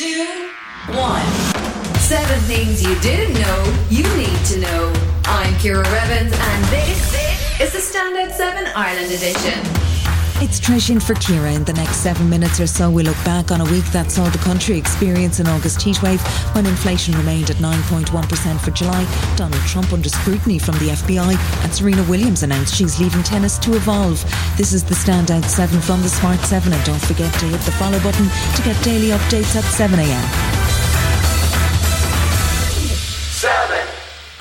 two, one. Seven things you didn't know you need to know. I'm Ciara Revins, and this is the Standout 7 Ireland edition. It's Trish for Ciara. In the next seven minutes or so, we look back on a week that saw the country experience an August heatwave when inflation remained at 9.1% for July, Donald Trump under scrutiny from the FBI, and Serena Williams announced she's leaving tennis to evolve. This is the Standout 7 from the Smart 7, and don't forget to hit the follow button to get daily updates at 7am.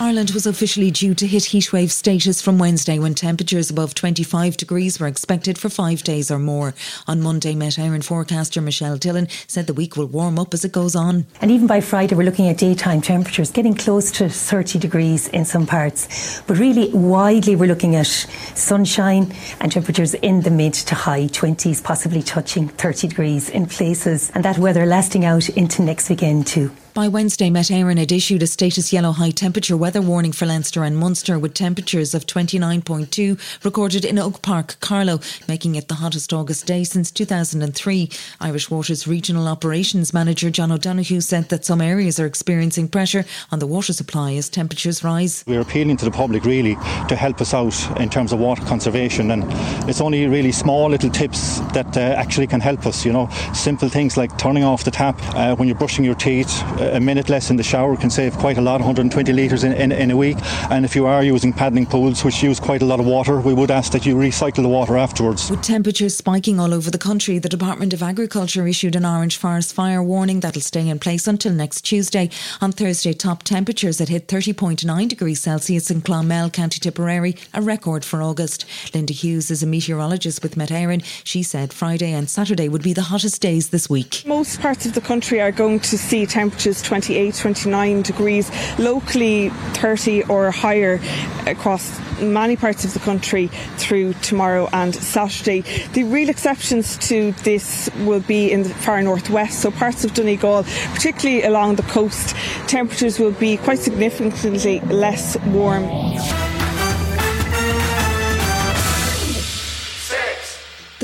Ireland was officially due to hit heatwave status from Wednesday when temperatures above 25 degrees were expected for five days or more. On Monday, Met Éireann forecaster Michelle Dillon said the week will warm up as it goes on. And even by Friday, we're looking at daytime temperatures getting close to 30 degrees in some parts. But really, widely, we're looking at sunshine and temperatures in the mid to high 20s, possibly touching 30 degrees in places. And that weather lasting out into next weekend, too. By Wednesday, Met Éireann had issued a status yellow high temperature weather warning for Leinster and Munster with temperatures of 29.2 recorded in Oak Park, Carlow, making it the hottest August day since 2003. Irish Water's regional operations manager John O'Donoghue said that some areas are experiencing pressure on the water supply as temperatures rise. We're appealing to the public really to help us out in terms of water conservation and it's only really small little tips that uh, actually can help us, you know, simple things like turning off the tap uh, when you're brushing your teeth, uh, a minute less in the shower can save quite a lot, 120 litres in, in, in, a week. And if you are using paddling pools, which use quite a lot of water, we would ask that you recycle the water afterwards. With temperatures spiking all over the country, the Department of Agriculture issued an orange forest fire warning that'll stay in place until next Tuesday. On Thursday, top temperatures had hit 30.9 degrees Celsius in Clonmel, County Tipperary, a record for August. Linda Hughes is a meteorologist with Met Éireann. She said Friday and Saturday would be the hottest days this week. Most parts of the country are going to see temperatures 28, 29 degrees, locally 30 or higher across many parts of the country through tomorrow and Saturday. The real exceptions to this will be in the far northwest, so parts of Donegal, particularly along the coast, temperatures will be quite significantly less warm.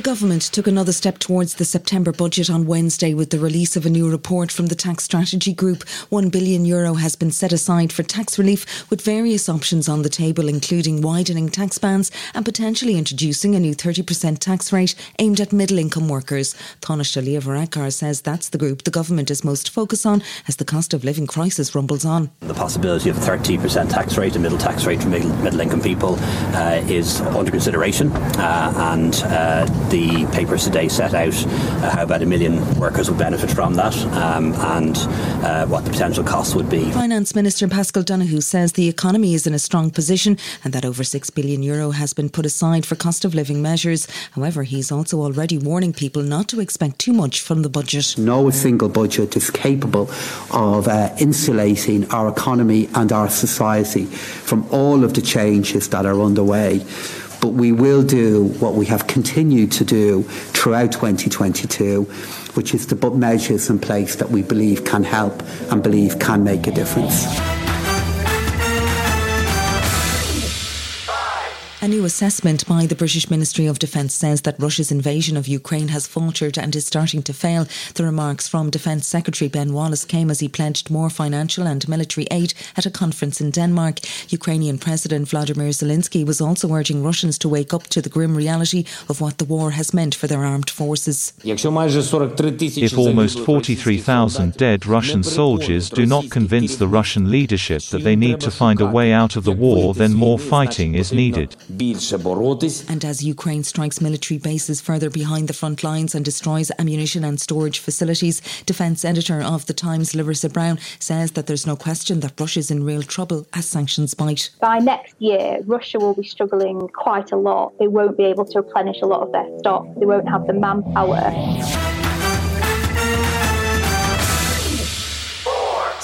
Government took another step towards the September budget on Wednesday with the release of a new report from the Tax Strategy Group. One billion euro has been set aside for tax relief with various options on the table, including widening tax bands and potentially introducing a new 30% tax rate aimed at middle income workers. Taoiseach Varadkar says that's the group the government is most focused on as the cost of living crisis rumbles on. The possibility of a 30% tax rate, a middle tax rate for middle, middle income people, uh, is under consideration, uh, and uh, the papers today set out uh, how about a million workers would benefit from that um, and uh, what the potential costs would be. Finance Minister Paschal Donohoe says the economy is in a strong position and that over 6 billion euro has been put aside for cost of living measures. However, he's also already warning people not to expect too much from the budget. No single budget is capable of uh, insulating our economy and our society from all of the changes that are underway but we will do what we have continued to do throughout 2022, which is to put measures in place that we believe can help and believe can make a difference. A new assessment by the British Ministry of Defence says that Russia's invasion of Ukraine has faltered and is starting to fail. The remarks from Defence Secretary Ben Wallace came as he pledged more financial and military aid at a conference in Denmark. Ukrainian President Vladimir Zelensky was also urging Russians to wake up to the grim reality of what the war has meant for their armed forces. If almost 43,000 dead Russian soldiers do not convince the Russian leadership that they need to find a way out of the war, then more fighting is needed більше боротись. And as Ukraine strikes military bases further behind the front lines and destroys ammunition and storage facilities, defense editor of the Times Larisa Brown says that there's no question that Russia's in real trouble as sanctions bite. By next year, Russia will be struggling quite a lot. They won't be able to replenish a lot of their stock. They won't have the manpower.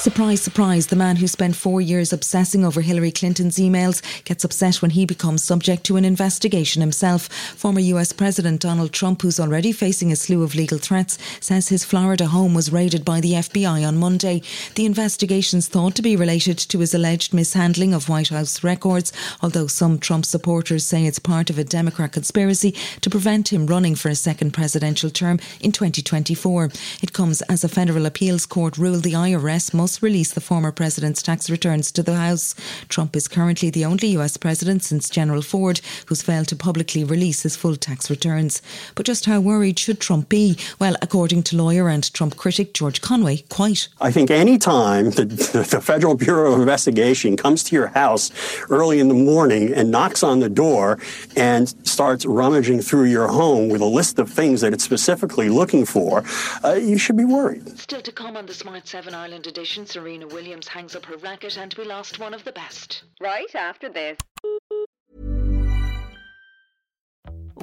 Surprise, surprise, the man who spent four years obsessing over Hillary Clinton's emails gets upset when he becomes subject to an investigation himself. Former US President Donald Trump, who's already facing a slew of legal threats, says his Florida home was raided by the FBI on Monday. The investigation's thought to be related to his alleged mishandling of White House records, although some Trump supporters say it's part of a Democrat conspiracy to prevent him running for a second presidential term in 2024. It comes as a federal appeals court ruled the IRS must must release the former president's tax returns to the House. Trump is currently the only US president since Gerald Ford who's failed to publicly release his full tax returns. But just how worried should Trump be? Well, according to lawyer and Trump critic George Conway, quite. I think any time the, the Federal Bureau of Investigation comes to your house early in the morning and knocks on the door and starts rummaging through your home with a list of things that it's specifically looking for, uh, you should be worried. Still to come on the Smart 7 Ireland edition Serena Williams hangs up her racket and we lost one of the best. Right after this.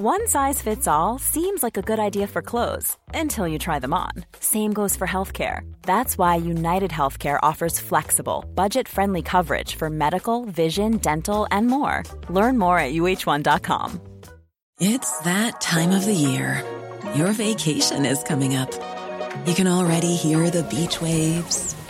One size fits all seems like a good idea for clothes until you try them on. Same goes for healthcare. That's why United Healthcare offers flexible, budget friendly coverage for medical, vision, dental, and more. Learn more at uhone.com. It's that time of the year. Your vacation is coming up. You can already hear the beach waves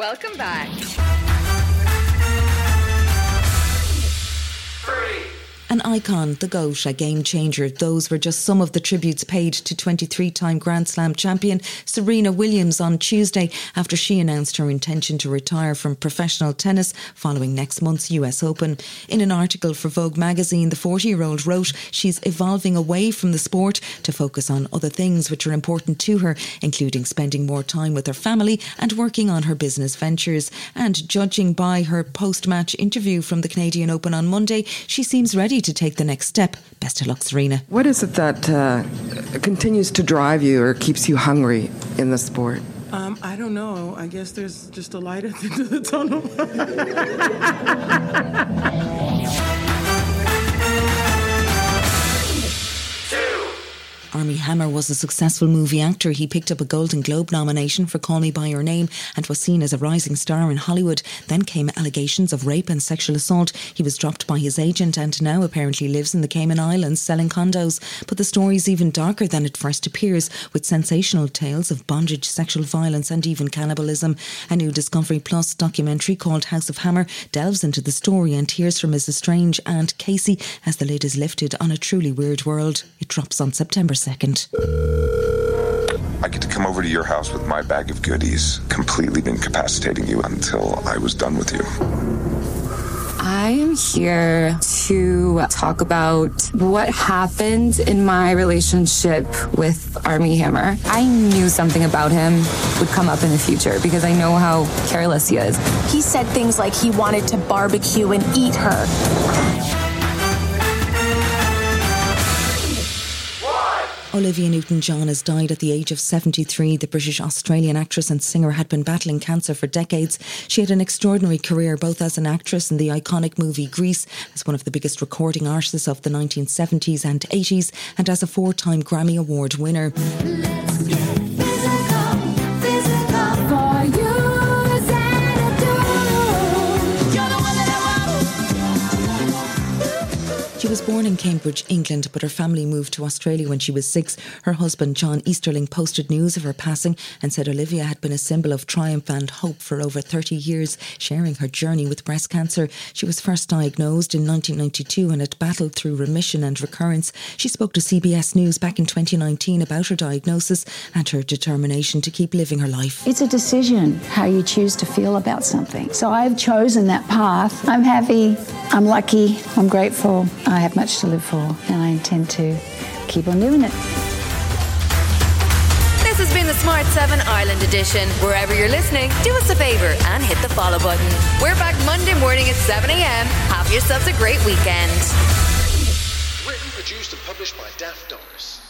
Welcome back. An icon, the GOAT, a game changer. Those were just some of the tributes paid to 23 time Grand Slam champion Serena Williams on Tuesday after she announced her intention to retire from professional tennis following next month's US Open. In an article for Vogue magazine, the 40 year old wrote she's evolving away from the sport to focus on other things which are important to her, including spending more time with her family and working on her business ventures. And judging by her post match interview from the Canadian Open on Monday, she seems ready to take the next step. Best of luck, Serena. What is it that uh, continues to drive you or keeps you hungry in the sport? Um, I don't know. I guess there's just a light at the end of the tunnel. Hammer was a successful movie actor. He picked up a Golden Globe nomination for Call Me By Your Name and was seen as a rising star in Hollywood. Then came allegations of rape and sexual assault. He was dropped by his agent and now apparently lives in the Cayman Islands selling condos. But the story is even darker than it first appears, with sensational tales of bondage, sexual violence, and even cannibalism. A new Discovery Plus documentary called House of Hammer delves into the story and hears from Mrs. Strange and Casey as the lid is lifted on a truly weird world. It drops on September second. I get to come over to your house with my bag of goodies, completely incapacitating you until I was done with you. I am here to talk about what happened in my relationship with Armie Hammer. I knew something about him would come up in the future because I know how careless he is. He said things like he wanted to barbecue and eat her. Olivia Newton John has died at the age of 73. The British Australian actress and singer had been battling cancer for decades. She had an extraordinary career both as an actress in the iconic movie Grease, as one of the biggest recording artists of the 1970s and 80s, and as a four time Grammy Award winner. Born in Cambridge, England, but her family moved to Australia when she was six. Her husband, John Easterling, posted news of her passing and said Olivia had been a symbol of triumph and hope for over 30 years, sharing her journey with breast cancer. She was first diagnosed in 1992 and had battled through remission and recurrence. She spoke to CBS News back in 2019 about her diagnosis and her determination to keep living her life. It's a decision how you choose to feel about something. So I've chosen that path. I'm happy, I'm lucky, I'm grateful. I have much to live for, and I intend to keep on doing it. This has been the Smart 7 Ireland edition. Wherever you're listening, do us a favour and hit the follow button. We're back Monday morning at 7 a.m. Have yourselves a great weekend. Written, produced, and published by Daft Doris.